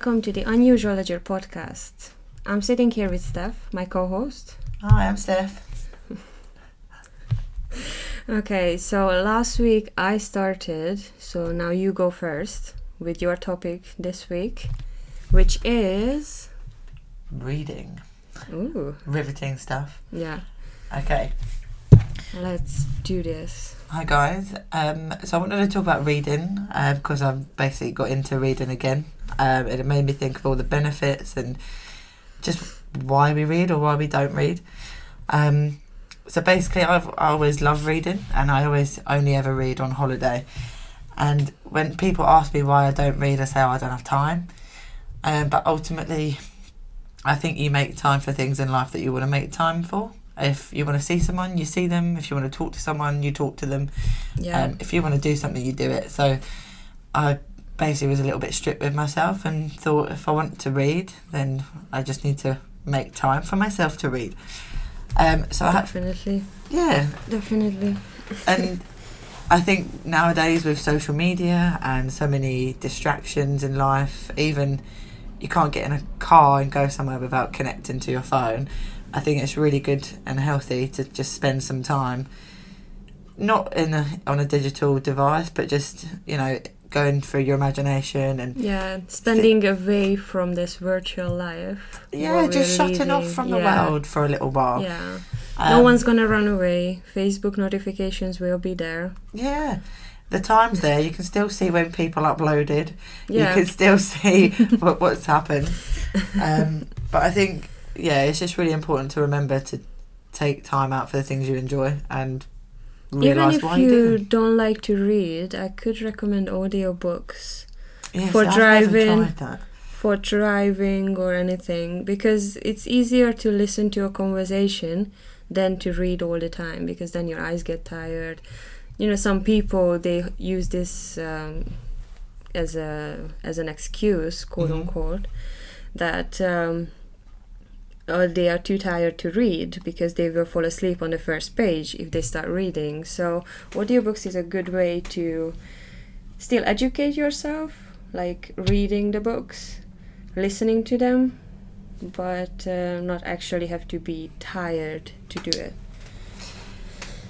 welcome to the Unusual Ledger podcast. I'm sitting here with Steph, my co host. Hi, I'm Steph. Okay, so last week I started, so now you go first with your topic this week, which is. Reading. Ooh, Riveting stuff. yeah, Okay. let's do this. Hi, guys. Um, so I wanted to talk about reading uh, because I've basically got into reading again. Um, it made me think of all the benefits and just why we read or why we don't read. Um, so basically, I've I always love reading and I always only ever read on holiday. And when people ask me why I don't read, I say, oh, I don't have time. Um, but ultimately, I think you make time for things in life that you want to make time for. If you want to see someone, you see them. If you want to talk to someone, you talk to them. Yeah. Um, if you want to do something, you do it. So I basically was a little bit strict with myself and thought if I want to read, then I just need to make time for myself to read. Um, so I definitely. yeah, Definitely. and I think nowadays with social media and so many distractions in life, even you can't get in a car and go somewhere without connecting to your phone. I think it's really good and healthy to just spend some time, not in a, on a digital device, but just you know going through your imagination and Yeah, spending away from this virtual life. yeah, just shutting off reading. from the world for a little while. Yeah. no Um, one's gonna run away. Facebook notifications will be there. Yeah. The time's there. You can still see when people uploaded. Yeah. You can still see what, what's happened. Um, but I think, yeah, it's just really important to remember to take time out for the things you enjoy and Even if you, do you them. don't like to read, I could recommend audiobooks Yes, for I've driving, for driving or anything because it's easier to listen to a conversation than to read all the time because then your eyes get tired. You know, some people they use this um, as a as an excuse, quote Mhm. unquote, that um, or they are too tired to read because they will fall asleep on the first page if they start reading. So audiobooks is a good way to still educate yourself, like reading the books, listening to them, but uh, not actually have to be tired to do it.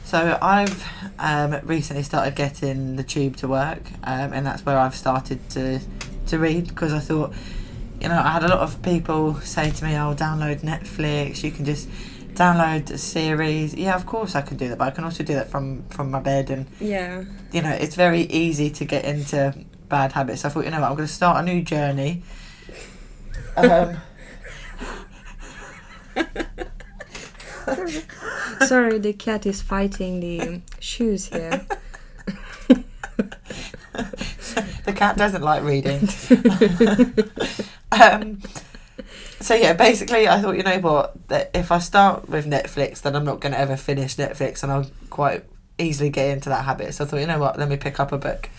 So I've um, recently started getting the tube to work, um, and that's where I've started to to read because I thought, you know, I had a lot of people say to me, "Oh, download Netflix. You can just download a series." Yeah, of course I can do that, but I can also do that from from my bed, and Yeah. you know, it's very easy to get into bad habits. I thought, you know, what, I'm going to start a new journey. Um, Sorry, the cat is fighting the shoes here. the cat doesn't like reading. um, so yeah, basically, I thought, you know what, that if I start with Netflix, then I'm not going to ever finish Netflix, and I'll quite easily get into that habit. So I thought, you know what, let me pick up a book.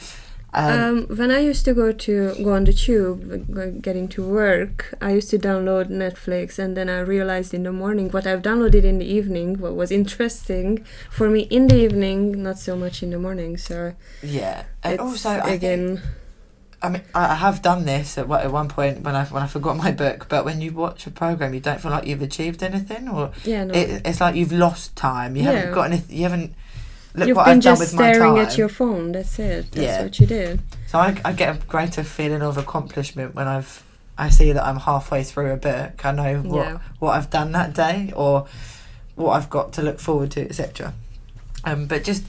Um, Um, when I used to go to go on the tube, getting to work, I used to download Netflix, and then I realized in the morning what I've downloaded in the evening, what was interesting for me in the evening, not so much in the morning. So yeah, and also I think, again, I mean, I have done this at, one- at one point when I when I forgot my book. But when you watch a program, you don't feel like you've achieved anything, or yeah, no, it, it's like you've lost time. You Yeah. haven't got anything. You haven't. Look you've what been I've done just with my staring time. at your phone. That's it. That's Yeah. what you did. So I, I get a greater feeling of accomplishment when I've I see that I'm halfway through a book. I know what Yeah. what I've done that day or what I've got to look forward to, etc. Um, but just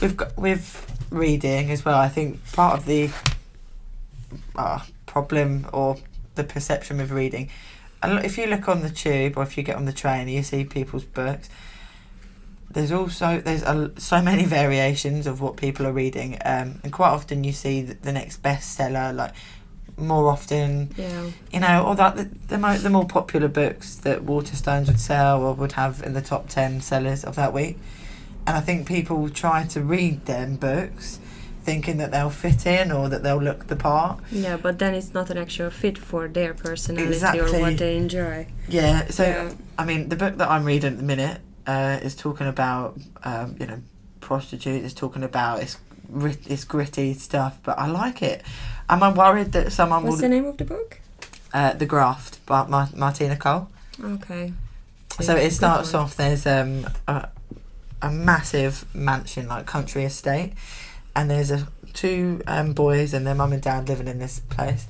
with got- with reading as well, I think part of the uh, problem or the perception of reading. And If you look on the tube or if you get on the train and you see people's books, there's also there's a, so many variations of what people are reading, um, and quite often you see the, the next bestseller like more often Yeah. you know, or that the, the, mo- the more popular books that Waterstones would sell or would have in the top 10 sellers of that week. And I think people try to read them books thinking that they'll fit in or that they'll look the part. Yeah, but then it's not an actual fit for their personality or what they enjoy. Yeah, so Yeah. I mean, the book that I'm reading at the minute uh, is talking about, um, you know, prostitutes. It's talking about it's it's gritty stuff, but I like it. Am I worried that someone What's will? the name of the book? uh, The Graft by Mar- Martina Cole. Okay. So it starts one. off. There's um a, a massive mansion, like country estate, and there's a two um boys and their mum and dad living in this place,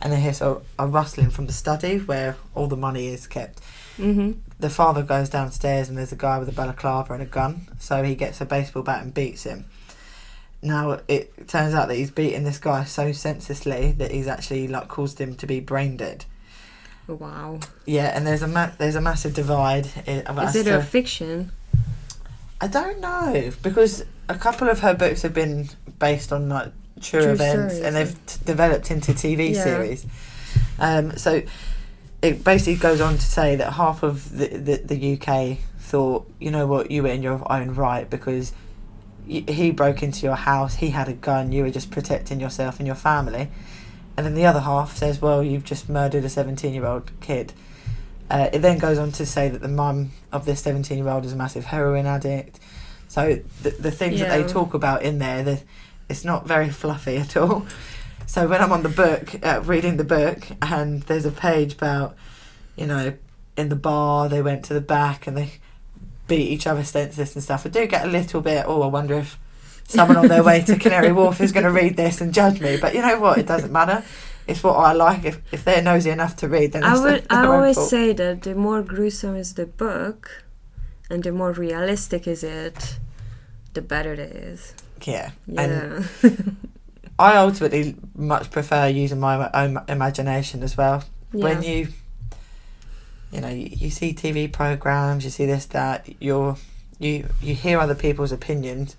and they hear so a rustling from the study where all the money is kept. Mhm. The father goes downstairs and there's a guy with a balaclava and a gun, so he gets a baseball bat and beats him. Now it turns out that he's beaten this guy so senselessly that he's actually like caused him to be brain dead. Wow. Yeah, and there's a ma- there's a massive divide. i- Is it to- a fiction? I don't know because a couple of her books have been based on like true, True events, stories, and they've t- developed into TV Yeah. series. Um, so it basically goes on to say that half of the, the the UK thought, you know what, you were in your own right because y- he broke into your house, he had a gun, you were just protecting yourself and your family. And then the other half says, well, you've just murdered a 17 year old kid. Uh, it then goes on to say that the mum of this 17 year old is a massive heroin addict. So the, the things that they talk about in there, the, it's not very fluffy at all. So when I'm on the book, uh, reading the book, and there's a page about, you know, in the bar, they went to the back and they beat each other senseless and stuff. I do get a little bit, oh, I wonder if someone on their way to Canary Wharf is going to read this and judge me. But you know what? It doesn't matter. It's what I like. If, if they're nosy enough to read, then I would. I always fault. say that the more gruesome is the book, and the more realistic is it, the better it is. Yeah. Yeah. I ultimately much prefer using my own imagination as well. yeah. When you, you know, you, you see TV programs, you see this, that, you're, you, you hear other people's opinions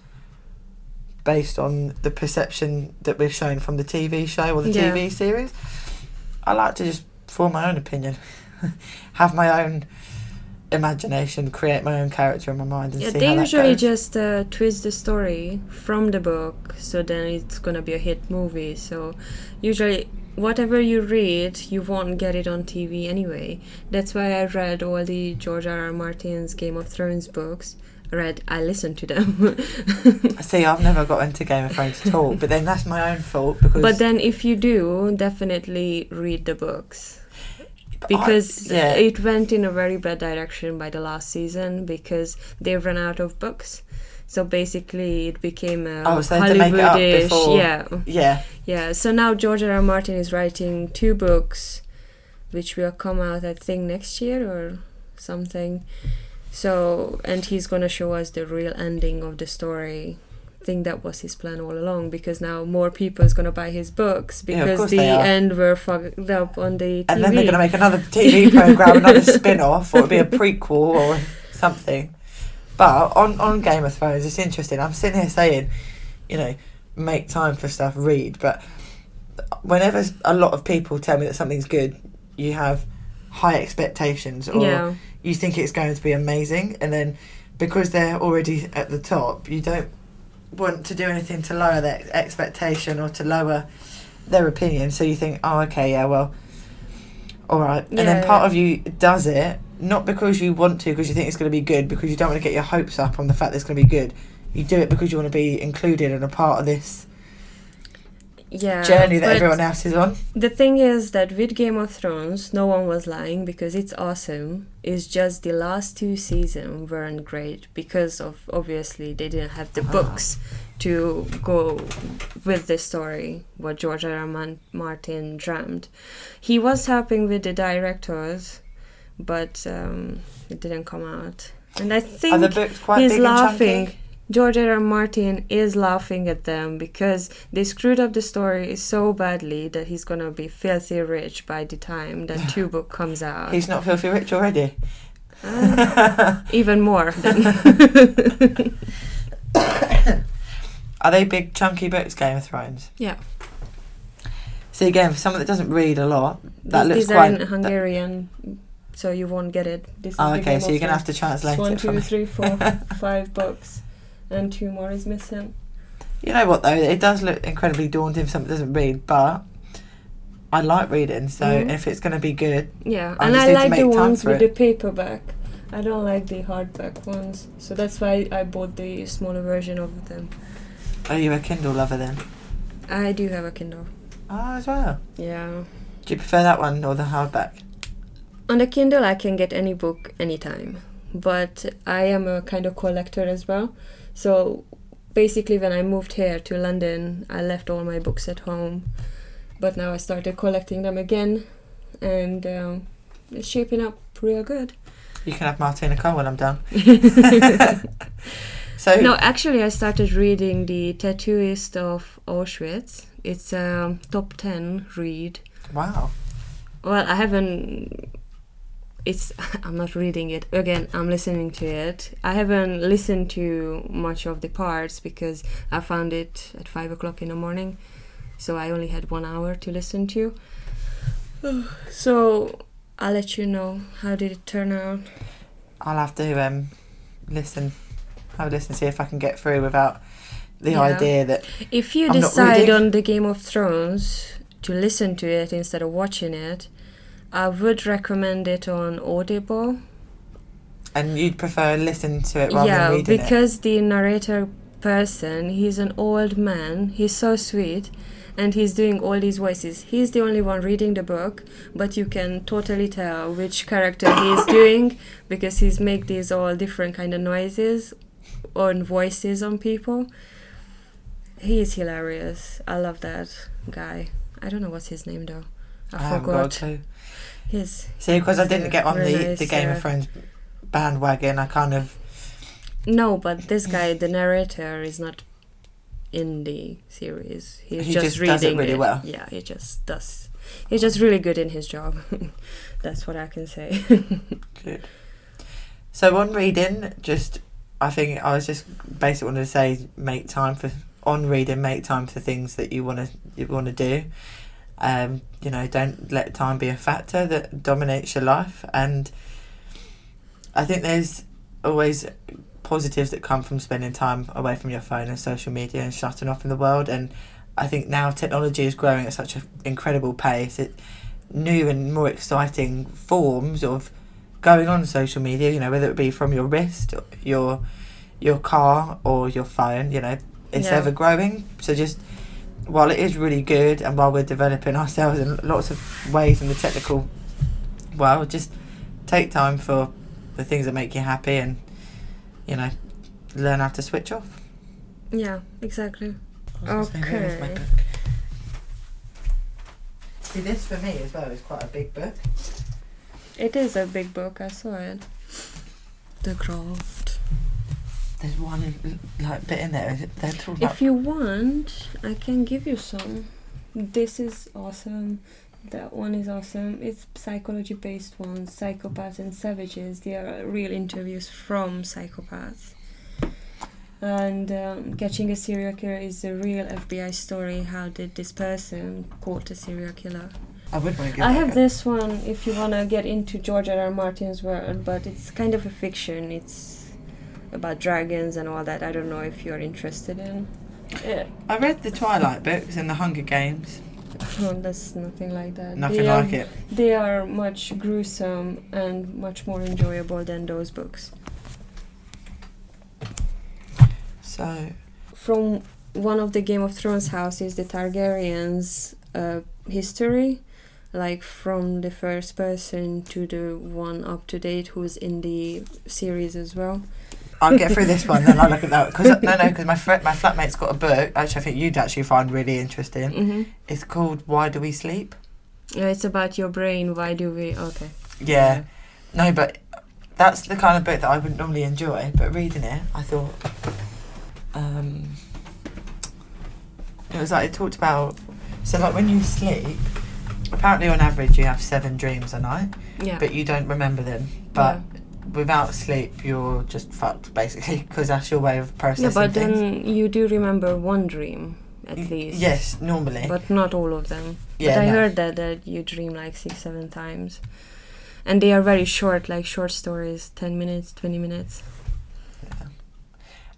based on the perception that we're shown from the TV show or the Yeah. TV series. I like to just form my own opinion, have my own imagination, create my own character in my mind, and Yeah, see they how that usually goes. just uh, twist the story from the book, so then it's gonna be a hit movie. So usually, whatever you read, you won't get it on TV anyway. That's why I read all the George R. R. Martin's Game of Thrones books. Read, I listened to them. See, I've never got into Game of Thrones at all, but then that's my own fault because. but then, if you do, definitely read the books. because I- yeah. it went in a very bad direction by the last season because they ran out of books. So basically, it became a Oh, so they to make it up Hollywoodish. Yeah, yeah, yeah. So now George R. R. Martin is writing two books, which will come out, I think, next year or something. So, and he's gonna show us the real ending of the story. I think that was his plan all along because now more people is gonna buy his books because course the end were fucked up on the TV. and then they're going to make another TV program, another spin off, or it'll be a prequel or something. But on, on Game of Thrones, it's interesting. I'm sitting here saying, you know, make time for stuff, read. But whenever a lot of people tell me that something's good, you have high expectations or yeah. You think it's going to be amazing. And then because they're already at the top, you don't want to do anything to lower their expectation or to lower their opinion. So you think, oh, okay, yeah, well, all right. And then part yeah. of you does it, not because you want to, because you think it's going to be good, because you don't want to get your hopes up on the fact that it's going to be good. You do it because you want to be included and a part of this yeah, journey that everyone else is on. The thing is that with Game of Thrones, no one was lying because it's awesome. It's just the last two seasons weren't great because of obviously they didn't have the Ah. books to go with the story what George R. R. Martin dreamed. He was helping with the directors, but um, it didn't come out. And I think Are the books quite he's big laughing. and chunky? George R. R. Martin is laughing at them because they screwed up the story so badly that he's gonna be filthy rich by the time that two book comes out. He's not filthy rich already. Uh, even more. Are they big chunky books, Game of Thrones? yeah, See again, for someone that doesn't read a lot, that these, looks these are quite. in that- Hungarian, so you won't get it. This is oh, okay, so you're gonna have to translate One, it for me. three, four, five books, and two more is missing. You know what though? It does look incredibly daunting someone that doesn't read, but I like reading, so Mhm. if it's going to be good, Yeah, I and I like the ones with it. the paperback. I don't like the hardback ones, so that's why I bought the smaller version of them. are you a Kindle lover then? I do have a Kindle. Oh, as well. Yeah. Do you prefer that one or the hardback? On the Kindle, I can get any book anytime, but I am a kind of collector as well. So basically, when I moved here to London, I left all my books at home, but now I started collecting them again, and um, it's shaping up real good. You can have Martina Cole when I'm done. so No, actually, I started reading The Tattooist of Auschwitz. It's a top 10 read. wow. Well, I haven't. It's. I'm not reading it. Again, I'm listening to it. I haven't listened to much of the parts because I found it at 5 o'clock in the morning. So I only had one hour to listen to. So I'll let you know. How did it turn out? I'll have to um listen. I'll listen, to see if I can get through without the Yeah. idea that If you I'm decide on the Game of Thrones to listen to it instead of watching it, I would recommend it on Audible. and you'd prefer listen to it rather yeah, than reading it. because the narrator person, he's an old man. He's so sweet. And he's doing all these voices. He's the only one reading the book, but you can totally tell which character he's doing because he's make these all different kind of noises on voices on people. He's hilarious. I love that guy. I don't know what's his name though. I, I haven't got a forgot. His See, because I didn't uh, get on the, the Game uh, of Thrones bandwagon, I kind of no, but this guy, the narrator, is not in the series. He's He just, just reading does it really well. Yeah, he just does. He's just really good in his job. That's what I can say. Good. So on reading, just I think I was just basically wanted to say make time for on reading, make time for things that you want to you want to do. Um, you know, don't let time be a factor that dominates your life. And I think there's always positives that come from spending time away from your phone and social media and shutting off from the world. And I think now technology is growing at such an incredible pace. It new and more exciting forms of going on social media, you know, whether it be from your wrist, your your car or your phone, you know, it's Yeah. ever growing. So just while it is really good and while we're developing ourselves in lots of ways in the technical world, just take time for the things that make you happy and, you know, learn how to switch off. yeah, exactly. I say, where is my Okay. See, this for me as well is quite a big book. It is a big book. I saw it. The Graft. There's one like bit in there. They're talking about If you want, I can give you some. This is awesome. That one is awesome. It's psychology based ones, psychopaths and savages. They are real interviews from psychopaths. And um, catching a serial killer is a real FBI story. How did this person caught a serial killer? I would want to give I have this one if you want to get into George R. R. Martin's world, but it's kind of a fiction. It's about dragons and all that. I don't know if you're interested in. Yeah. I read the Twilight books and the Hunger Games. Oh, that's nothing like that. Nothing they like are, it. They are much gruesome and much more enjoyable than those books. So From one of the Game of Thrones houses, the Targaryens' uh, history, like from the first person to the one up to date who's in the series as well. I'll get through this one, then I'll look at that. Cause, no, no, because my fr- my flatmate's got a book. Actually, I think you'd actually find really interesting. Mm-hmm. It's called Why Do We Sleep? Yeah, it's about your brain. Why do we? Okay. Yeah. No, but that's the kind of book that I would normally enjoy. But reading it, I thought um, it was like it talked about. So, like when you sleep, apparently on average you have seven dreams a night, Yeah. but you don't remember them. But without sleep, you're just fucked basically because that's your way of processing. yeah, but things. then you do remember one dream at Y- least. Yes, normally. But not all of them. yeah, but I no. heard that that you dream like six, seven times, and they are very short, like short stories, ten minutes, twenty minutes. Yeah.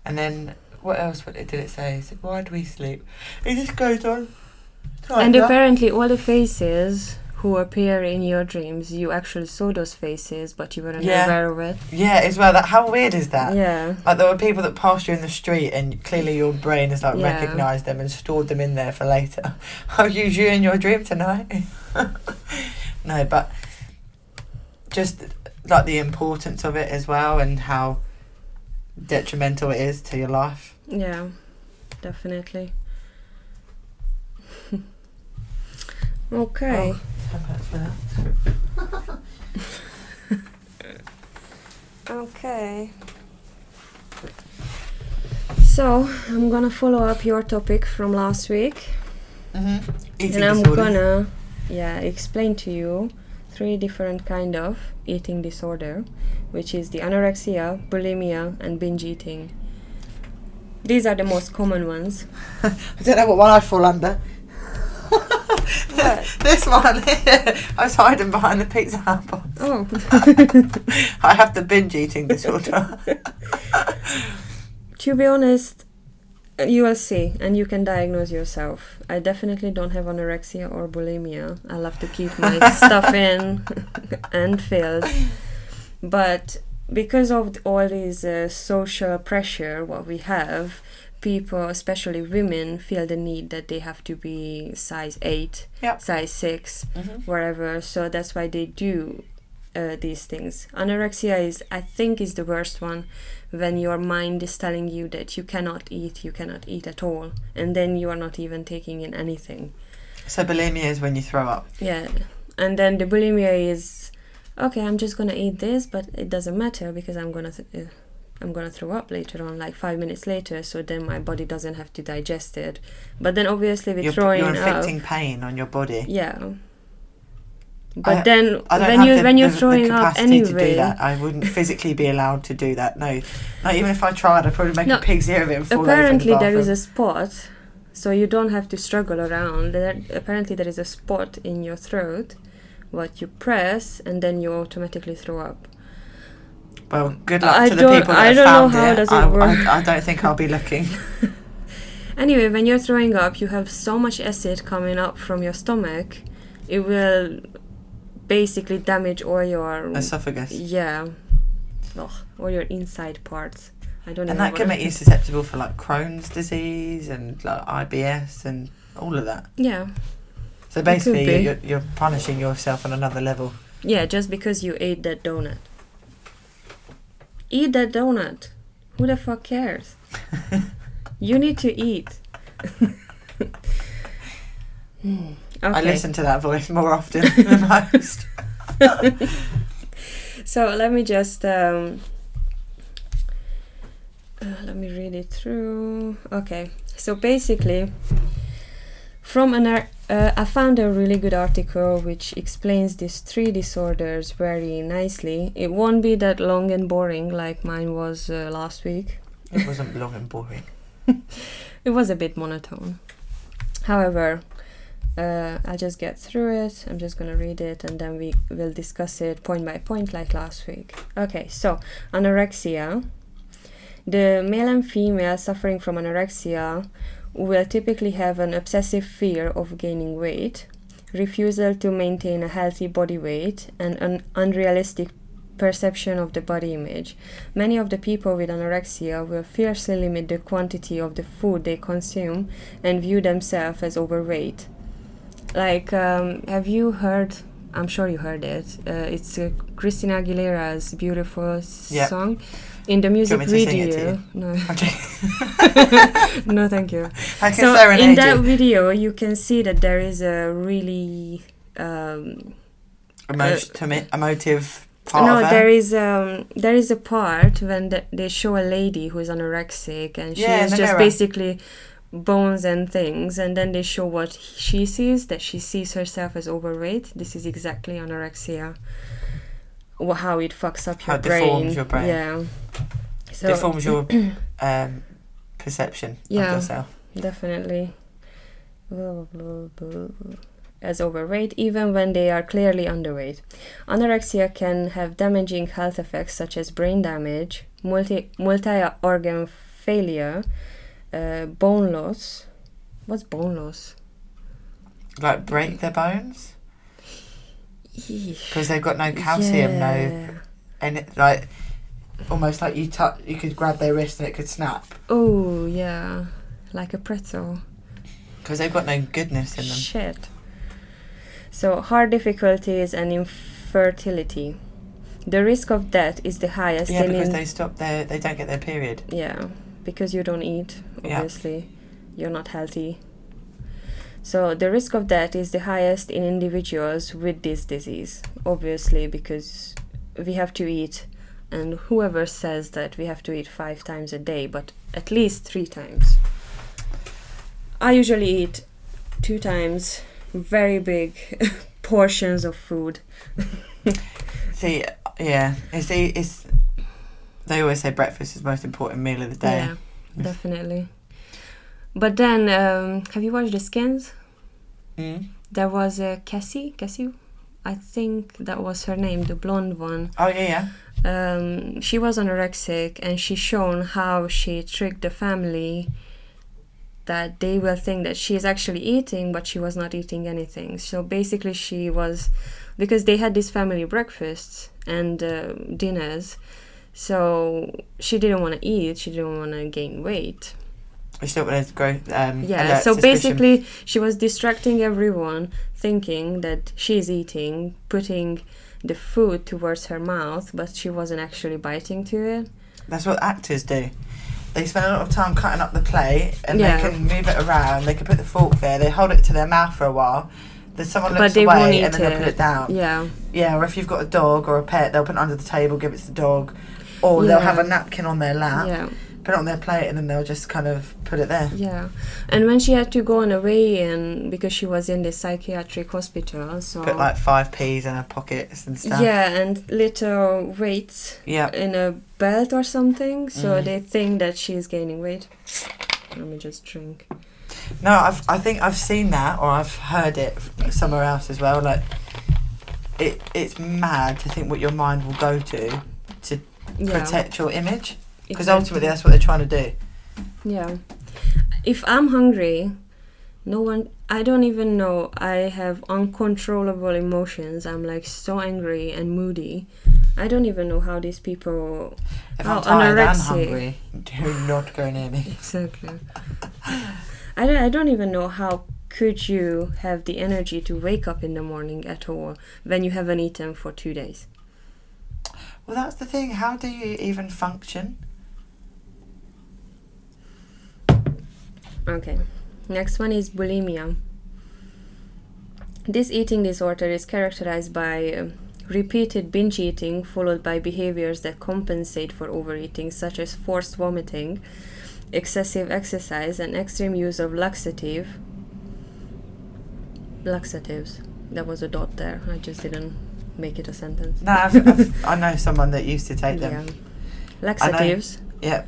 And then what else? What did it say? It said, Why do we sleep? It just goes on. Like and that. apparently, all the faces who appear in your dreams, you actually saw those faces, but you weren't Yeah. aware of it. Yeah, as well. That how weird is that? Yeah. Like there were people that passed you in the street, and clearly your brain has like Yeah. recognised them and stored them in there for later. I'll use you in your dream tonight. no, but just like the importance of it as well, and how detrimental it is to your life. Yeah, definitely. okay. Oh, how much? Okay. So I'm gonna follow up your topic from last week, Mhm. And I'm disorders. gonna, yeah, explain to you three different kind of eating disorder, which is the anorexia, bulimia, and binge eating. These are the most common ones. I don't know what one I fall under. This one here. I was hiding behind the pizza hut box. Oh. I have the binge eating disorder. to be honest, you will see, and you can diagnose yourself. I definitely don't have anorexia or bulimia. I love to keep my stuff in and filled. But because of all these uh, social pressure, what we have, people, especially women, feel the need that they have to be size 8, Yep. size 6, Mhm. wherever. So that's why they do uh, these things. Anorexia is, I think, is the worst one when your mind is telling you that you cannot eat, you cannot eat at all, and then you are not even taking in anything. So bulimia is when you throw up. Yeah, and then the bulimia is, okay, I'm just gonna eat this, but it doesn't matter because I'm gonna. Th- uh, I'm gonna throw up later on, like five minutes later, so then my body doesn't have to digest it. But then obviously with You're, throwing you're up, inflicting pain on your body. yeah. But I- then I when you the, when you're the- the throwing up capacity to anyway, do that. I wouldn't physically be allowed to do that. No, not even if I tried, I'd probably make No, a pig's ear of it apparently the there is a spot, so you don't have to struggle around. There, apparently there is a spot in your throat, what you press, and then you automatically throw up. Well, good luck I to the don't- people that I don't know found how it. does it I, work. I, I don't think I'll be looking. Anyway, when you're throwing up, you have so much acid coming up from your stomach, it will basically damage all your Esophagus. yeah, Ugh, all your inside parts. I don't know. And that can make you susceptible for like Crohn's disease and like IBS and all of that. yeah So basically, you're, you're, you're punishing yourself on another level. yeah just because you ate that donut. Eat that donut. Who the fuck cares? you need to eat. Hmm, I listen to that voice more often than most. So let me just um, uh, let me read it through. Okay, so basically, from an uh, I found a really good article which explains these three disorders very nicely. It won't be that long and boring like mine was uh, last week. It wasn't long and boring. It was a bit monotone. However, uh, I'll just get through it. I'm just gonna read it and then we will discuss it point by point like last week. Okay, so anorexia. The male and female suffering from anorexia will typically have an obsessive fear of gaining weight, refusal to maintain a healthy body weight, and an unrealistic perception of the body image. Many of the people with anorexia will fiercely limit the quantity of the food they consume and view themselves as overweight. Like, um, have you heard? I'm sure you heard it. Uh, it's uh, Christina Aguilera's beautiful song. In the music me to sing it to video, no, I'm no, thank you. So in that video, you can see that there is a really um, Emotion, emotive part no, there is um there is a part when the, they show a lady who is anorexic and she Yeah, is just basically bones and things, and then they show what she sees that she sees herself as overweight. This is exactly anorexia. How it fucks up your How it brain. deforms your brain. Yeah. So Deforms your um, perception Yeah. of yourself. definitely as overweight even when they are clearly underweight. Anorexia can have damaging health effects such as brain damage, multi multi-organ failure, uh, bone loss. What's bone loss? Like break their bones. Because they've got no calcium, no, and it, like almost like you touch, you could grab their wrist and it could snap Oh yeah, like a pretzel. because they've got no goodness in them. Shit. So, heart difficulties and infertility. The risk of death is the highest Yeah, because they stop their, they don't get their period. yeah, because you don't eat, Yeah. obviously. You're not healthy. So the risk of death is the highest in individuals with this disease, obviously, because we have to eat, and whoever says that we have to eat five times a day, but at least three times. I usually eat two times very big portions of food. See, yeah, it's it's. They always say breakfast is the most important meal of the day. Yeah, definitely. But then, um, have you watched The Skins? Mm. There was a Cassie, Cassie, I think that was her name, the blonde one. Oh yeah, yeah. Um, she was anorexic, and she shown how she tricked the family that they will think that she is actually eating, but she was not eating anything. So basically, she was because they had these family breakfasts and uh, dinners. So she didn't want to eat. She didn't want to gain weight. We still want to grow. Um, Yeah, so suspicion. basically, she was distracting everyone, thinking that she's eating, putting the food towards her mouth, but she wasn't actually biting to it. that's what actors do. They spend a lot of time cutting up the plate, and Yeah. they can move it around. They can put the fork there. They hold it to their mouth for a while. Then someone looks they away, and then they'll put it down. Yeah, Yeah, or if you've got a dog or a pet, they'll put it under the table, give it to the dog, or they'll have a napkin on their lap, yeah, put it on their plate, and then they'll just kind of put it there. yeah. And when she had to go on a weigh-in because she was in the psychiatric hospital, so Put like five peas in her pockets and stuff. yeah, and little weights Yeah. in a belt or something, so Mhm. they think that she's gaining weight. Let me just drink. No, I've, I think I've seen that or I've heard it somewhere else as well. Like, it it's mad to think what your mind will go to to Yeah, protect your image because exactly. ultimately that's what they're trying to do. Yeah. If I'm hungry, no one I don't even know I have uncontrollable emotions. I'm like so angry and moody. I don't even know how these people If I'm tired and anorexia. hungry, do not go near me. exactly. I don't, I don't even know how could you have the energy to wake up in the morning at all when you haven't eaten for 2 days. Well, that's the thing. How do you even function? Okay. Next one is bulimia. This eating disorder is characterized by um, repeated binge eating followed by behaviors that compensate for overeating, such as forced vomiting, excessive exercise, and extreme use of laxative. Laxatives. That was a dot there. I just didn't make it a sentence. No, I've, I've, I know someone that used to take them. Yeah. Laxatives. Yeah.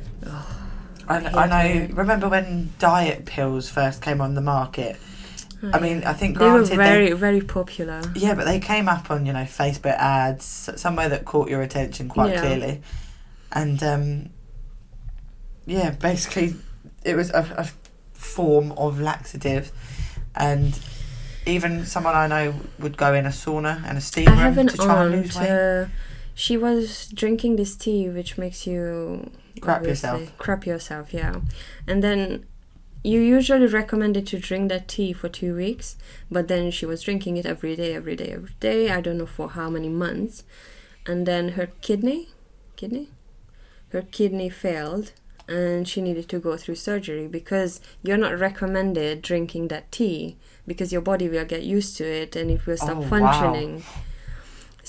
I, know. Remember when diet pills first came on the market? I mean, I think they were granted very, very popular. Yeah, but they came up on you know Facebook ads somewhere that caught your attention quite Yeah. clearly, and um, yeah, basically it was a, a form of laxative, and even someone I know would go in a sauna and a steam I room to try and lose weight. Uh, she was drinking this tea, which makes you Crap obviously- yourself. Crap yourself, yeah. And then you usually recommended to drink that tea for two weeks, but then she was drinking it every day, every day, every day. I don't know for how many months, and then her kidney, kidney, her kidney failed. And she needed to go through surgery because you're not recommended drinking that tea because your body will get used to it and it will stop Oh, wow.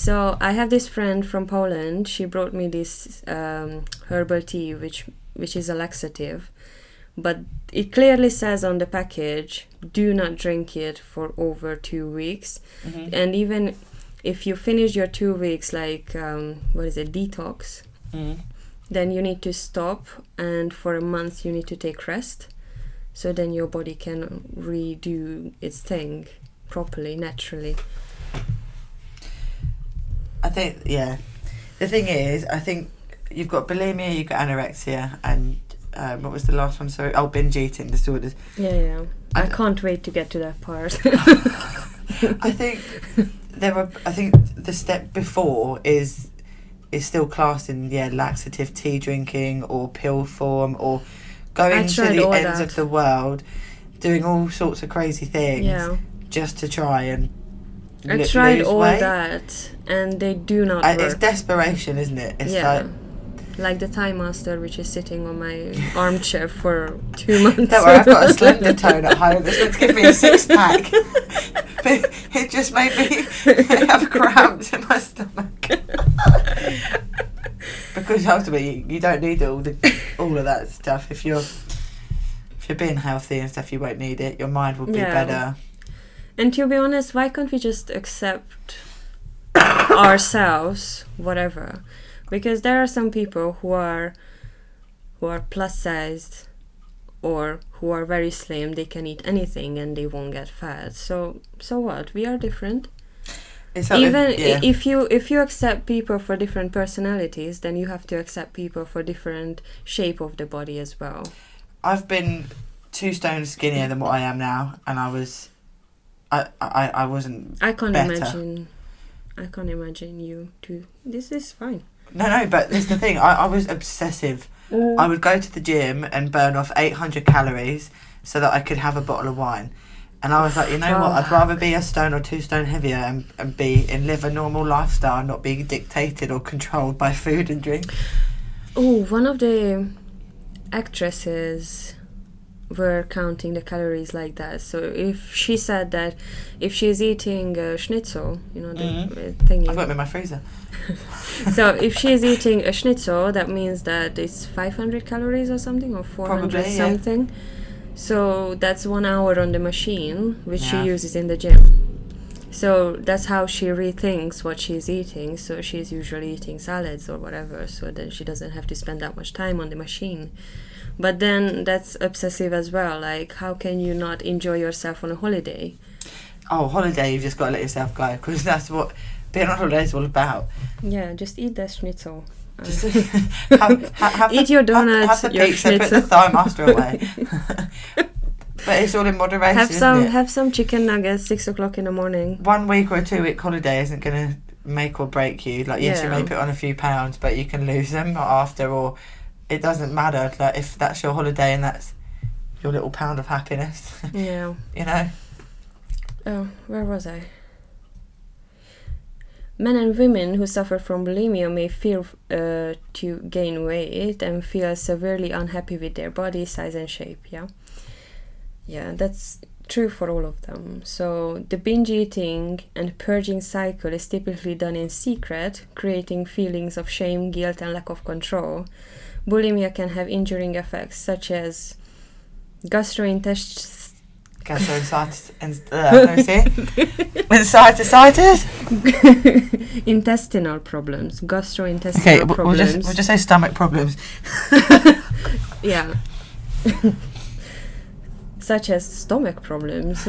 So I have this friend from Poland. She brought me this um, herbal tea, which which is a laxative, but it clearly says on the package, "Do not drink it for over two weeks." Mhm. And even if you finish your two weeks, like um, what is it, detox, Mhm. then you need to stop, and for a month you need to take rest, so then your body can redo its thing properly, naturally. I think yeah. The thing is, I think you've got bulimia, you've got anorexia, and um, what was the last one? Sorry, oh, binge eating disorders. Yeah, yeah. I, I- can't wait to get to that part. I think there were. I think the step before is is still classed in yeah laxative tea drinking or pill form or going to the ends that. of the world, doing all sorts of crazy things yeah. just to try and I tried all weight. that and they do not I, it's desperation, isn't it? It's yeah. like like the thigh master, which is sitting on my armchair for two months. Don't worry, I've got a slender tone at home. It's meant to give me a six pack. but it just made me have cramps in my stomach. because ultimately, you, you don't need all the all of that stuff. If you're if you're being healthy and stuff, you won't need it. Your mind will be Yeah. better. And to be honest, why can't we just accept ourselves, whatever? Because there are some people who are who are plus sized or who are very slim, they can eat anything and they won't get fat. So so what? We are different. Even yeah. if you if you accept people for different personalities, then you have to accept people for different shape of the body as well. I've been two stones skinnier than what I am now, and I was, I I, I wasn't. I can't Better. imagine I can't imagine you to this is fine. No, no, but is the thing. I, I was obsessive. Mm. I would go to the gym and burn off 800 calories so that I could have a bottle of wine. And I was like, you know what? I'd rather be a stone or two stone heavier and, and be and live a normal lifestyle, not being dictated or controlled by food and drink. Oh, one of the actresses were counting the calories like that. So if she said that if she's eating uh, schnitzel, you know the Mhm. uh, thingy. I've got in my freezer. so if she's eating a schnitzel, that means that it's 500 calories or something, or 400 Probably, yeah. something. So that's one hour on the machine, which Yeah. she uses in the gym. So that's how she rethinks what she's eating. So she's usually eating salads or whatever, so that she doesn't have to spend that much time on the machine. But then that's obsessive as well. Like, how can you not enjoy yourself on a holiday? Oh, holiday, you've just got to let yourself go because that's what being on holiday is all about. Yeah, just eat that schnitzel. Just have, ha- have Eat the, your donuts, have, the your pizza, put the schnitzel. thigh master away. but it's all in moderation, have some have some chicken nuggets six o'clock in the morning. one week or a two week holiday isn't going to make or break you. Like, yes, you may put on a few pounds, but you can lose them after, or it doesn't matter. Like, if that's your holiday and that's your little pound of happiness, Yeah. you know. Oh, where was I? Men and women who suffer from bulimia may fear uh, to gain weight and feel severely unhappy with their body size and shape. Yeah, yeah, that's true for all of them. So the binge eating and purging cycle is typically done in secret, creating feelings of shame, guilt, and lack of control. Bulimia can have injuring effects such as gastrointestinal Gastroenteritis. and- uh, let me see. Encephalitis? intestinal problems, gastrointestinal Okay, we'll problems. just, we'll just say stomach problems. yeah. Such as stomach problems,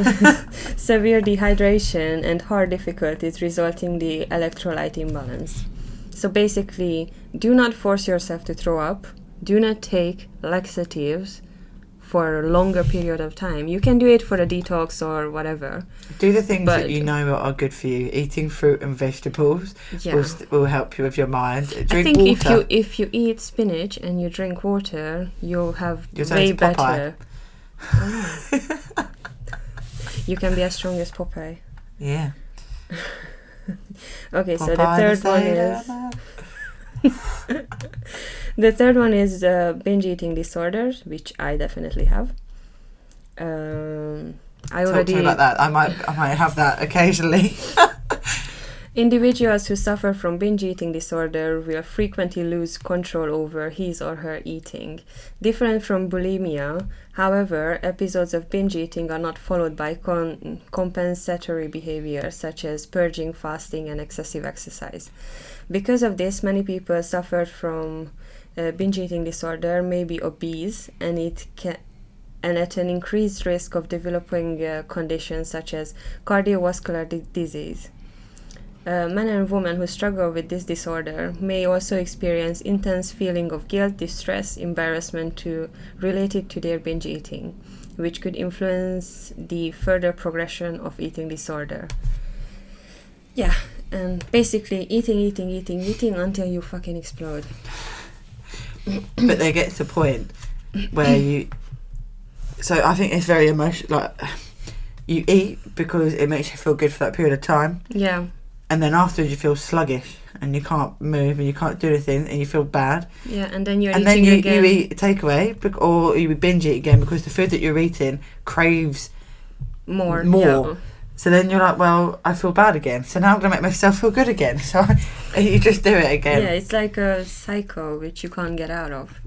severe dehydration, and heart difficulties resulting the electrolyte imbalance. So basically, do not force yourself to throw up. Do not take laxatives for a longer period of time. You can do it for a detox or whatever. Do the things that you know are good for you. Eating fruit and vegetables Yeah. will, st- will help you with your mind. Drink I think water. if you if you eat spinach and you drink water, you'll have way better. Oh. you can be as strong as Popeye. yeah. Okay, so the third one is the third one is uh, binge eating disorders, which I definitely have. Um, I Talk already to me about that. I might, I might have that occasionally. Individuals who suffer from binge eating disorder will frequently lose control over his or her eating. Different from bulimia, however, episodes of binge eating are not followed by con- compensatory behavior such as purging, fasting, and excessive exercise. Because of this, many people suffer from uh, binge eating disorder, may be obese, and it can and at an increased risk of developing uh, conditions such as cardiovascular di- disease. Uh, men and women who struggle with this disorder may also experience intense feeling of guilt, distress, embarrassment to related to their binge eating, which could influence the further progression of eating disorder. Yeah, and basically eating, eating, eating, eating until you fucking explode. but there gets a point where you. So I think it's very emotional. Like you eat because it makes you feel good for that period of time, Yeah. And then afterwards you feel sluggish and you can't move and you can't do anything and you feel bad, Yeah, and then you're and eating then you, again. you eat takeaway or you binge eat again because the food that you're eating craves. more. more. Yeah. So then you're like, well, I feel bad again. So now I'm gonna make myself feel good again. So you just do it again. Yeah, it's like a cycle which you can't get out of.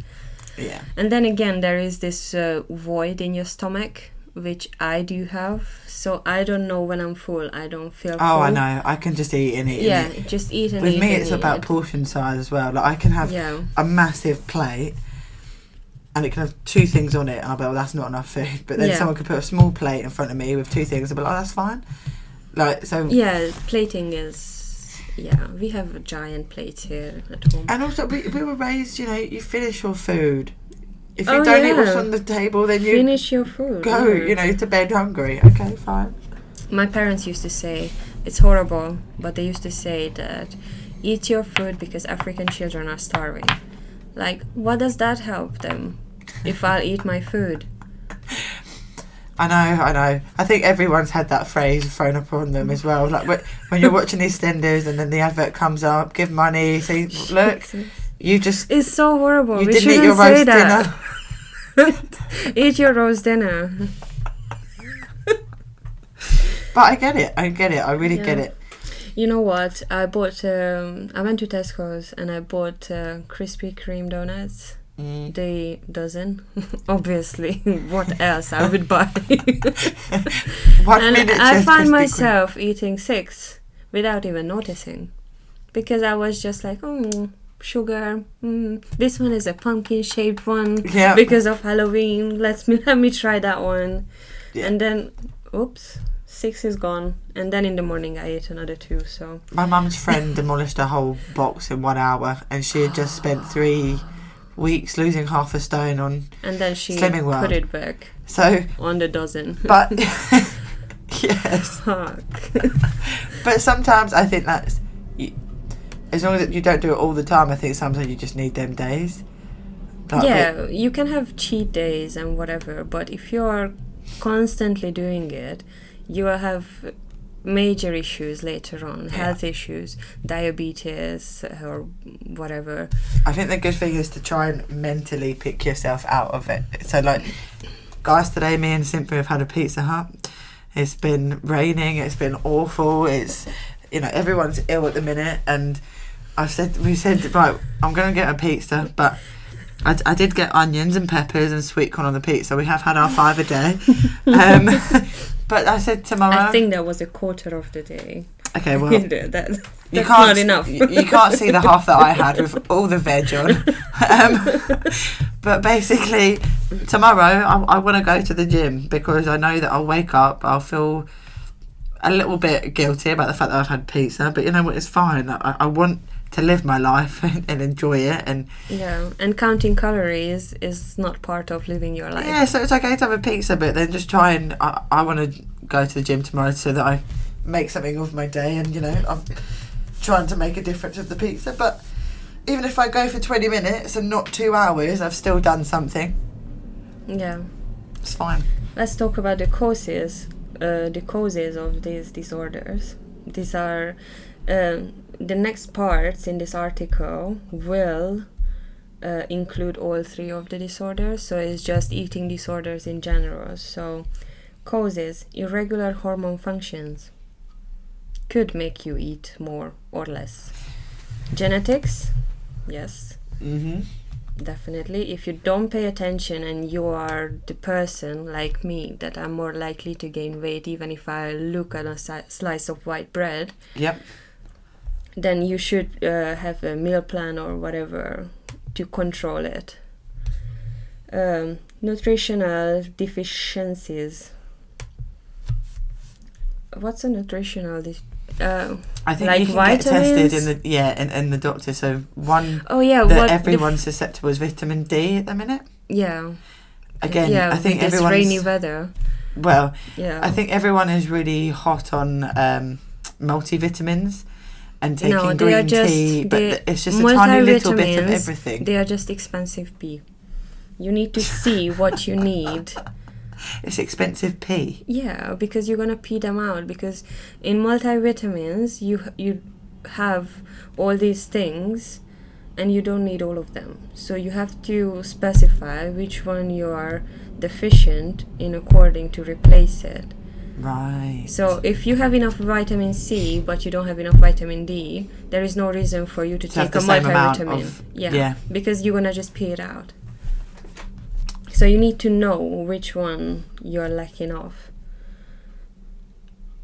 Yeah. And then again, there is this uh, void in your stomach, which I do have. So I don't know when I'm full. I don't feel full. Oh, I know. I can just eat and eat. and Yeah, eat. just eat and With eat. me, and it's eat. about portion size as well. Like I can have Yeah, a massive plate, and it can have two things on it, and I'll be, like, well, that's not enough food. But then Yeah. someone could put a small plate in front of me with two things, I'll be like, oh, that's fine. Like so. yeah. Plating is. Yeah, we have a giant plates here at home. And also, we, we were raised, you know, you finish your food. If oh, you Oh, don't eat what's on the table, then you Finish your food. go, yeah. you know, to bed hungry. Okay, fine. My parents used to say it's horrible, but they used to say that eat your food because African children are starving. Like, what does that help them if I'll eat my food? I know, I know. I think everyone's had that phrase thrown upon them as well. Like when you're watching EastEnders and then the advert comes up, give money, say, look, you just It's so horrible. you we didn't eat shouldn't your say roast that. dinner. eat your roast dinner. But I get it. I get it. I really get it. You know what? I bought. Um, I went to Tesco's and I bought uh, Krispy Kreme donuts. Mm. The dozen, obviously. what else I would buy? And. I find Krispy Kreme. myself eating six without even noticing, because I was just like, oh, sugar. Mm, this one is a pumpkin shaped one Yeah. because of Halloween. Let's me let me try that one, Yeah. and then, oops, six is gone. And then in the morning I ate another two. So My mum's friend demolished a whole box in one hour, and she had just spent three weeks losing half a stone on. and then she Slimming World. put it back So, on the dozen. but yes, but sometimes I think that's you, as long as you don't do it all the time. I think sometimes you just need them days. Like, yeah, you can have cheat days and whatever, but if you're constantly doing it, you will have major issues later on, Yeah. health issues, diabetes or whatever. I think the good thing is to try and mentally pick yourself out of it. So, like, guys, today me and Cynthia have had a Pizza Hut. It's been raining. It's been awful. It's you know everyone's ill at the minute, and I said we said right, I'm gonna get a pizza, but. I, I did get onions and peppers and sweet corn on the pizza. We have had our five a day. Um, but I said tomorrow. I think that was a quarter of the day. okay, well, that, that's you can't not enough. you, you can't see the half that I had with all the veg on. Um, but basically, tomorrow I, I want to go to the gym because I know that I'll wake up, I'll feel a little bit guilty about the fact that I've had pizza, but you know what? It's fine. I, I want to live my life and, and enjoy it, and yeah, and counting calories is not part of living your life. yeah, so it's okay to have a pizza, but then just try and I, I want to go to the gym tomorrow so that I make something of my day, and you know I'm trying to make a difference with the pizza. But even if I go for twenty minutes and not two hours, I've still done something. yeah. It's fine. Let's talk about the causes, uh, the causes of these disorders. These are um the next parts in this article will uh, include all three of the disorders. So it's just eating disorders in general. So causes irregular hormone functions could make you eat more or less. Genetics, yes, Mm-hmm. definitely if you don't pay attention and you are the person like me that i'm more likely to gain weight even if i look at a si- slice of white bread Yep. Then you should uh, have a meal plan or whatever to control it um, nutritional deficiencies what's a nutritional de- uh, I think Like you can get tested in vitamins? the yeah in, in the doctor. So one oh yeah that what the f- everyone's susceptible is vitamin D at the minute. yeah Again, yeah I think everyone's rainy weather well. yeah I think everyone is really hot on um, multivitamins and taking No, they green are just- tea, but it's just a tiny little bit of everything. They are just expensive pee. You need to see what you need It's expensive pee. Yeah, because you're gonna pee them out. Because in multivitamins, you you have all these things, and you don't need all of them. So you have to specify which one you are deficient in according to replace it. Right. So if you have enough vitamin C but you don't have enough vitamin D, there is no reason for you to To take a the same amount multivitamin. of- yeah, yeah. because you're gonna just pee it out. So you need to know which one you're lacking of.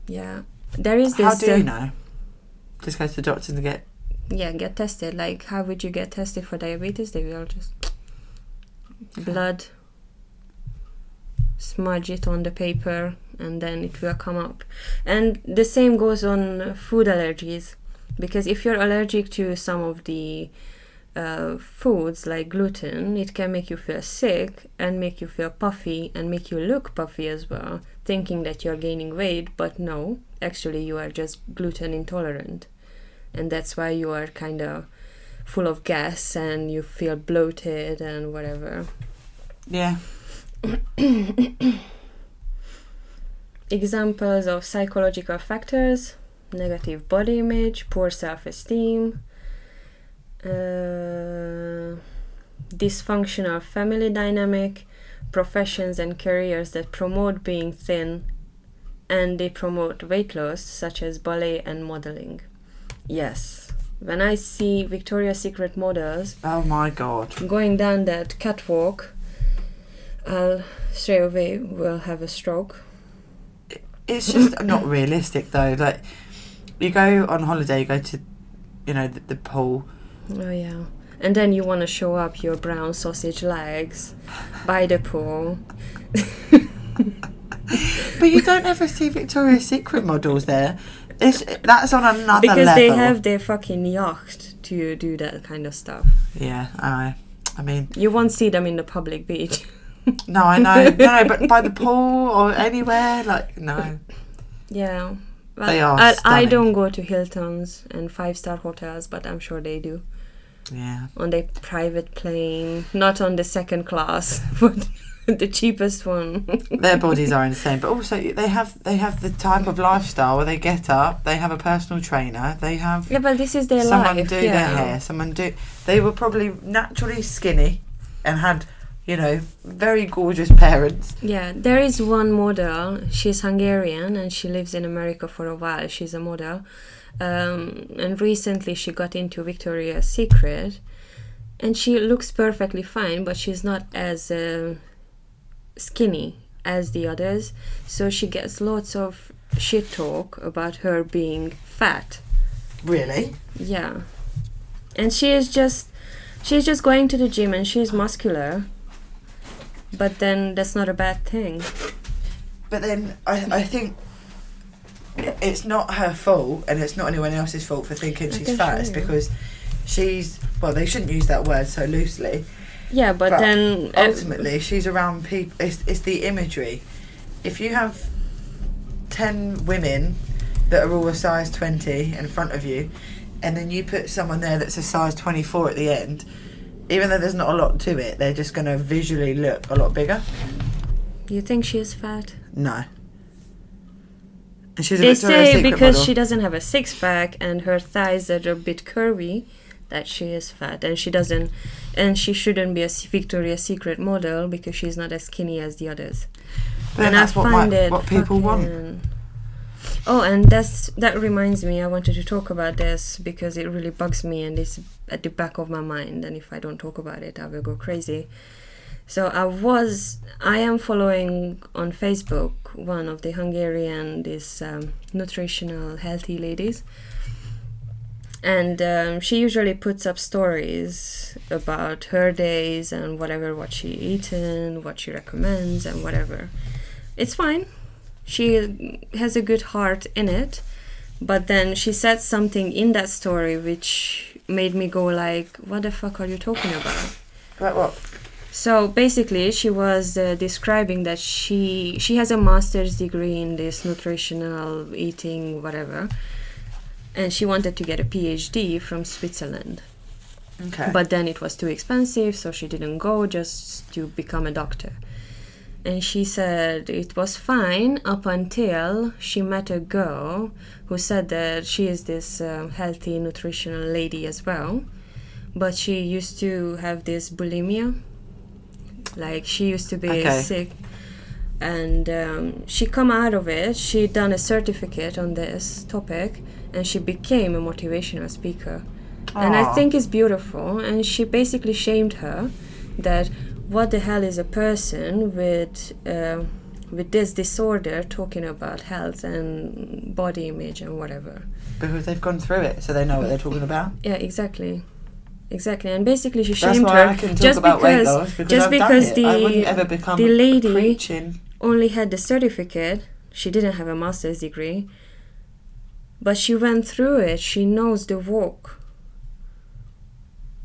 Yeah, there is this. How do uh, you know? Just go to the doctor and get. Yeah, get tested. Like, how would you get tested for diabetes? They will just blood, smudge it on the paper, and then it will come up. And the same goes on food allergies, because if you're allergic to some of the uh, foods like gluten, it can make you feel sick and make you feel puffy and make you look puffy as well, thinking that you're gaining weight, but no, actually you are just gluten intolerant and that's why you are kind of full of gas and you feel bloated and whatever. Yeah. Examples of psychological factors negative body image, poor self esteem, uh, dysfunctional family dynamic, professions and careers that promote being thin and they promote weight loss, such as ballet and modeling. Yes. When I see Victoria's Secret models Oh my god. going down that catwalk, I'll straight away will have a stroke. It's just not realistic though. Like, you go on holiday, you go to, you know, the, the pool. Oh yeah. And then you want to show up your brown sausage legs by the pool. But you don't ever see Victoria's Secret models there. It's that's on another level. because level. they have their fucking yacht to do that kind of stuff. Yeah, I. I mean, You won't see them in the public beach. no, I know, no, no, but by the pool or anywhere, like no. yeah. Well, They are I, I don't go to Hiltons and five star hotels, but I'm sure they do. Yeah, On their private plane, not on the second class, but the cheapest one. their bodies are insane, but also they have they have the type of lifestyle where they get up, they have a personal trainer, they have yeah, but this is their someone life. do yeah. their hair, someone do. They were probably naturally skinny, and had you know very gorgeous parents. Yeah, there is one model. She's Hungarian and she lives in America for a while. She's a model. Um, and recently she got into Victoria's Secret and she looks perfectly fine, but she's not as uh, skinny as the others. So she gets lots of shit talk about her being fat. Really? Yeah. And she is just she's just going to the gym and she's muscular. But then that's not a bad thing. But then I, I think it's not her fault and it's not anyone else's fault for thinking she's fat. It's because she's well, they shouldn't use that word so loosely. Yeah, but, But then uh, Ultimately, she's around people. It's, it's the imagery. If you have ten women that are all a size twenty in front of you, and then you put someone there that's a size twenty four at the end, even though there's not a lot to it, they're just going to visually look a lot bigger. you think she is fat? No. And she's They say because model. she doesn't have a six pack and her thighs are a bit curvy that she is fat and she doesn't and she shouldn't be a Victoria's Secret model because she's not as skinny as the others. But then and that's I what, find my- it what people want. Oh, and that's that reminds me. I wanted to talk about this because it really bugs me and it's at the back of my mind. And if I don't talk about it, I will go crazy. So I was, I am following on Facebook one of the Hungarian these um, nutritional healthy ladies, and um, she usually puts up stories about her days and whatever what she eaten, what she recommends, and whatever. It's fine. She has a good heart in it, but then she said something in that story which made me go like, "What the fuck are you talking about?" Like what? So basically, she was uh, describing that she she has a master's degree in this nutritional eating whatever, and she wanted to get a PhD from Switzerland. Okay. But then it was too expensive, so she didn't go just to become a doctor. And she said it was fine up until she met a girl who said that she is this uh, healthy nutritional lady as well. But she used to have this bulimia. Like she used to be Okay. sick. And um, she come out of it. She done a certificate on this topic and she became a motivational speaker. And i think it's beautiful. And she basically shamed her that what the hell is a person with uh, with this disorder talking about health and body image and whatever because they've gone through it, so they know what they're talking about. yeah exactly exactly and basically she That's shamed why her I can talk just about weight because loss because just I've because done it. I the- wouldn't ever become the lady- preaching. only had the certificate. She didn't have a master's degree. But she went through it. She knows the walk.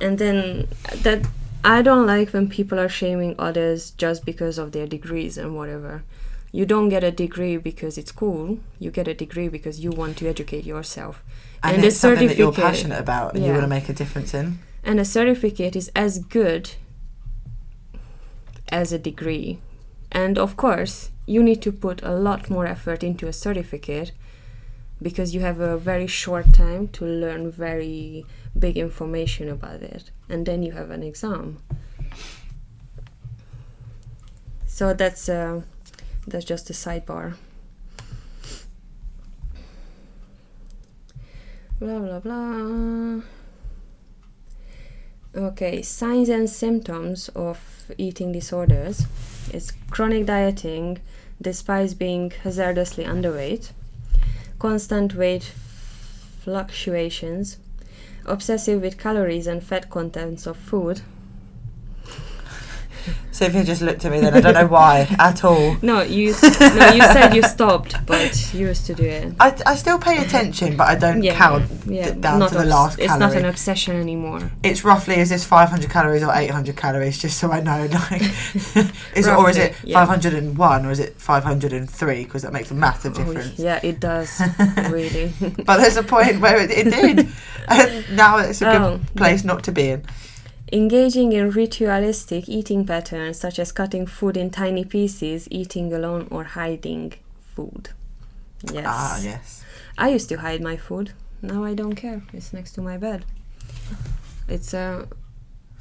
And then that I don't like when people are shaming others just because of their degrees and whatever. You don't get a degree because it's cool. You get a degree because you want to educate yourself. And, And it's something that you're passionate about and you want to make a difference in. And a certificate is as good as a degree. And of course, you need to put a lot more effort into a certificate because you have a very short time to learn very big information about it. And then you have an exam. So that's uh, that's just a sidebar. Blah blah blah. Okay, signs and symptoms of eating disorders is chronic dieting despite being hazardously underweight, constant weight fluctuations, obsessive with calories and fat contents of food. Sophia just looked at me then. I don't know why at all. No, you no, you said you stopped, but you used to do it. I, I still pay attention, but I don't count yeah, d- down not to the obs- last It's not an obsession anymore. it's roughly is this 500 calories or 800 calories just so i know like is it or is Roughly, it yeah. 501 or is it 503 because that makes a massive Oh, difference yeah, it does really. but there's a point where it, it did and now it's a good Oh, place not to be in Engaging in ritualistic eating patterns such as cutting food in tiny pieces, eating alone, or hiding food. Yes. ah yes I used to hide my food. Now I don't care. It's next to my bed. It's uh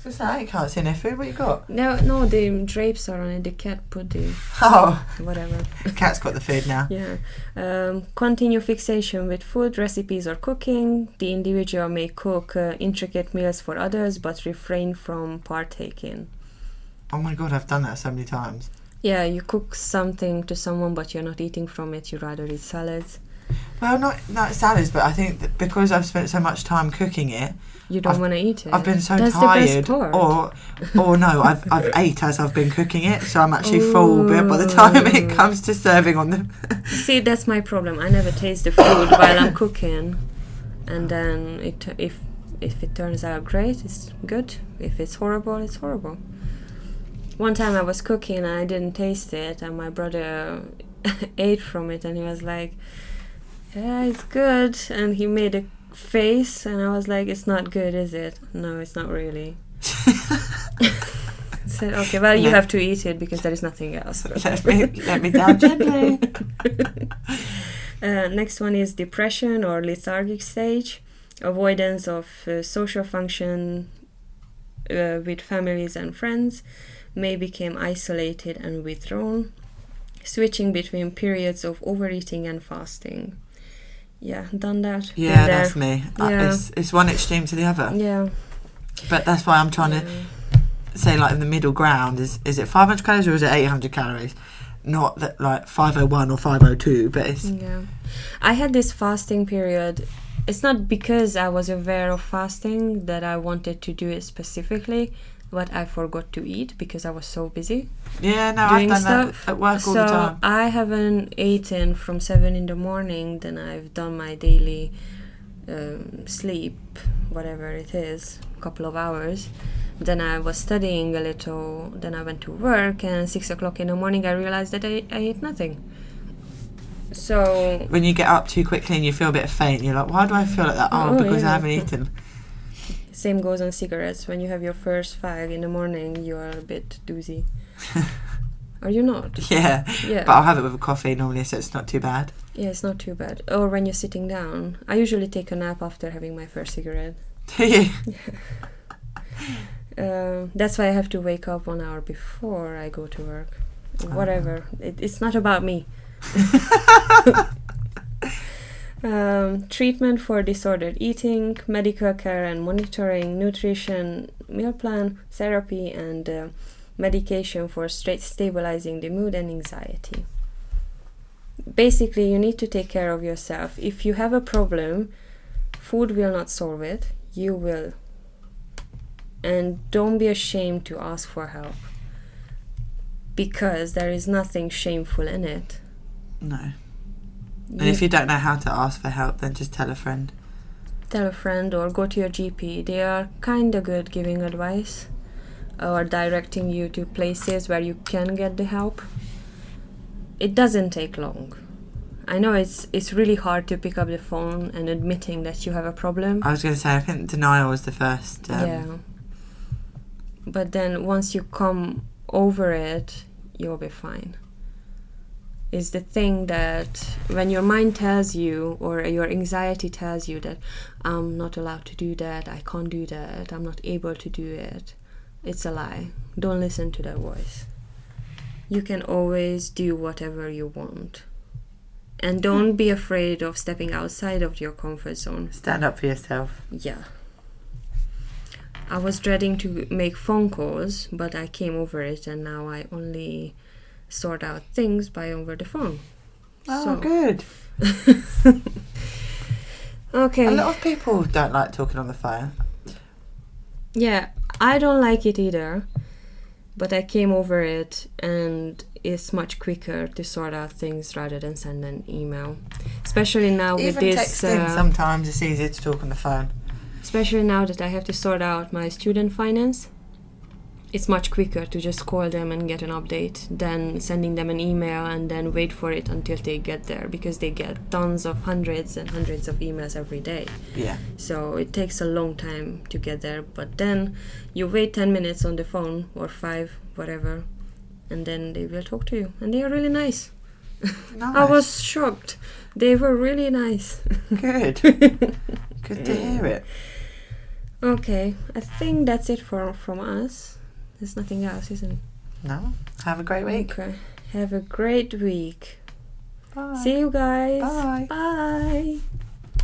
so sad you can't see any food what you got no no the drapes are on it. The cat put the oh whatever. The cat's got the food now Yeah. Um, continue fixation with food, recipes, or cooking. The individual may cook uh, intricate meals for others but refrain from partaking. oh my god i've done that so many times Yeah, you cook something to someone but you're not eating from it, you rather eat salads. well not not salads but i think that because i've spent so much time cooking it You don't I've- want to eat it. I've been so That's tired, the best part. or or no, I've I've ate as I've been cooking it, so I'm actually full. But by the time it comes to serving on the, See, that's my problem. I never taste the food while I'm cooking, and then it if if it turns out great, it's good. If it's horrible, it's horrible. One time I was cooking and I didn't taste it, and my brother ate from it, and he was like, "Yeah, it's good," and he made a face, and I was like, "It's not good, is it?" No, it's not really. Said, "Okay, well, you have to eat it because there is nothing else." let me let me down gently. Uh, next one is depression or lethargic stage, avoidance of uh, social function uh, with families and friends, may become isolated and withdrawn, switching between periods of overeating and fasting. Yeah, done that. Yeah, that's me. Uh, Yeah. It's it's one extreme to the other, Yeah. but that's why I'm trying to say like in the middle ground is is it 500 calories or is it 800 calories? Not that like 501 or 502, but it's Yeah. I had this fasting period. It's not because I was aware of fasting that I wanted to do it specifically, but I forgot to eat because I was so busy yeah. No, I've done stuff. that at work all so the time. I haven't eaten from seven in the morning. Then I've done my daily um, sleep, whatever it is, a couple of hours. Then I was studying a little. Then I went to work, and six o'clock in the morning, I realized that I, I ate nothing. So When you get up too quickly and you feel a bit faint, you're like, why do I feel like that? Oh, Oh, because I haven't eaten. Same goes on cigarettes. When you have your first fag in the morning, you are a bit doozy. Are you not? Yeah, Yeah. but I'll have it with a coffee normally, so it's not too bad. yeah, it's not too bad. Or when you're sitting down. I usually take a nap after having my first cigarette. yeah. Uh, that's why I have to wake up one hour before I go to work. Ah. Whatever. It, it's not about me. Um, treatment for disordered eating, medical care and monitoring, nutrition, meal plan, therapy, and uh, medication for stabilizing the mood and anxiety. Basically, you need to take care of yourself. If you have a problem, food will not solve it. You will and don't be ashamed to ask for help because there is nothing shameful in it. No. And if you don't know how to ask for help, then just tell a friend. tell a friend or go to your GP, they are kind of good giving advice or directing you to places where you can get the help. It doesn't take long. I know it's it's really hard to pick up the phone and admitting that you have a problem. I was going to say, I think denial was the first. Um, yeah. But then once you come over it, you'll be fine. Is the thing that when your mind tells you or your anxiety tells you that I'm not allowed to do that, I can't do that, I'm not able to do it, it's a lie. Don't listen to that voice. You can always do whatever you want. And don't be afraid of stepping outside of your comfort zone. Stand up for yourself. Yeah. I was dreading to make phone calls, but I came over it and now I only sort out things by over the phone. Oh, So- good. Okay. A lot of people don't like talking on the phone. Yeah, I don't like it either, but I came over it and it's much quicker to sort out things rather than send an email. Especially now with this texting, uh, sometimes it's easier to talk on the phone. especially now that I have to sort out my student finance, it's much quicker to just call them and get an update than sending them an email and then wait for it until they get there because they get tons of hundreds and hundreds of emails every day. Yeah. So it takes a long time to get there, but then you wait 10 minutes on the phone or 5 whatever and then they will talk to you and they are really nice. Nice. I was shocked. They were really nice. good. good to hear it. Okay, I think that's it for from us. There's nothing else, isn't it? No. Have a great week. Okay. Have a great week. Bye. See you guys. Bye. Bye.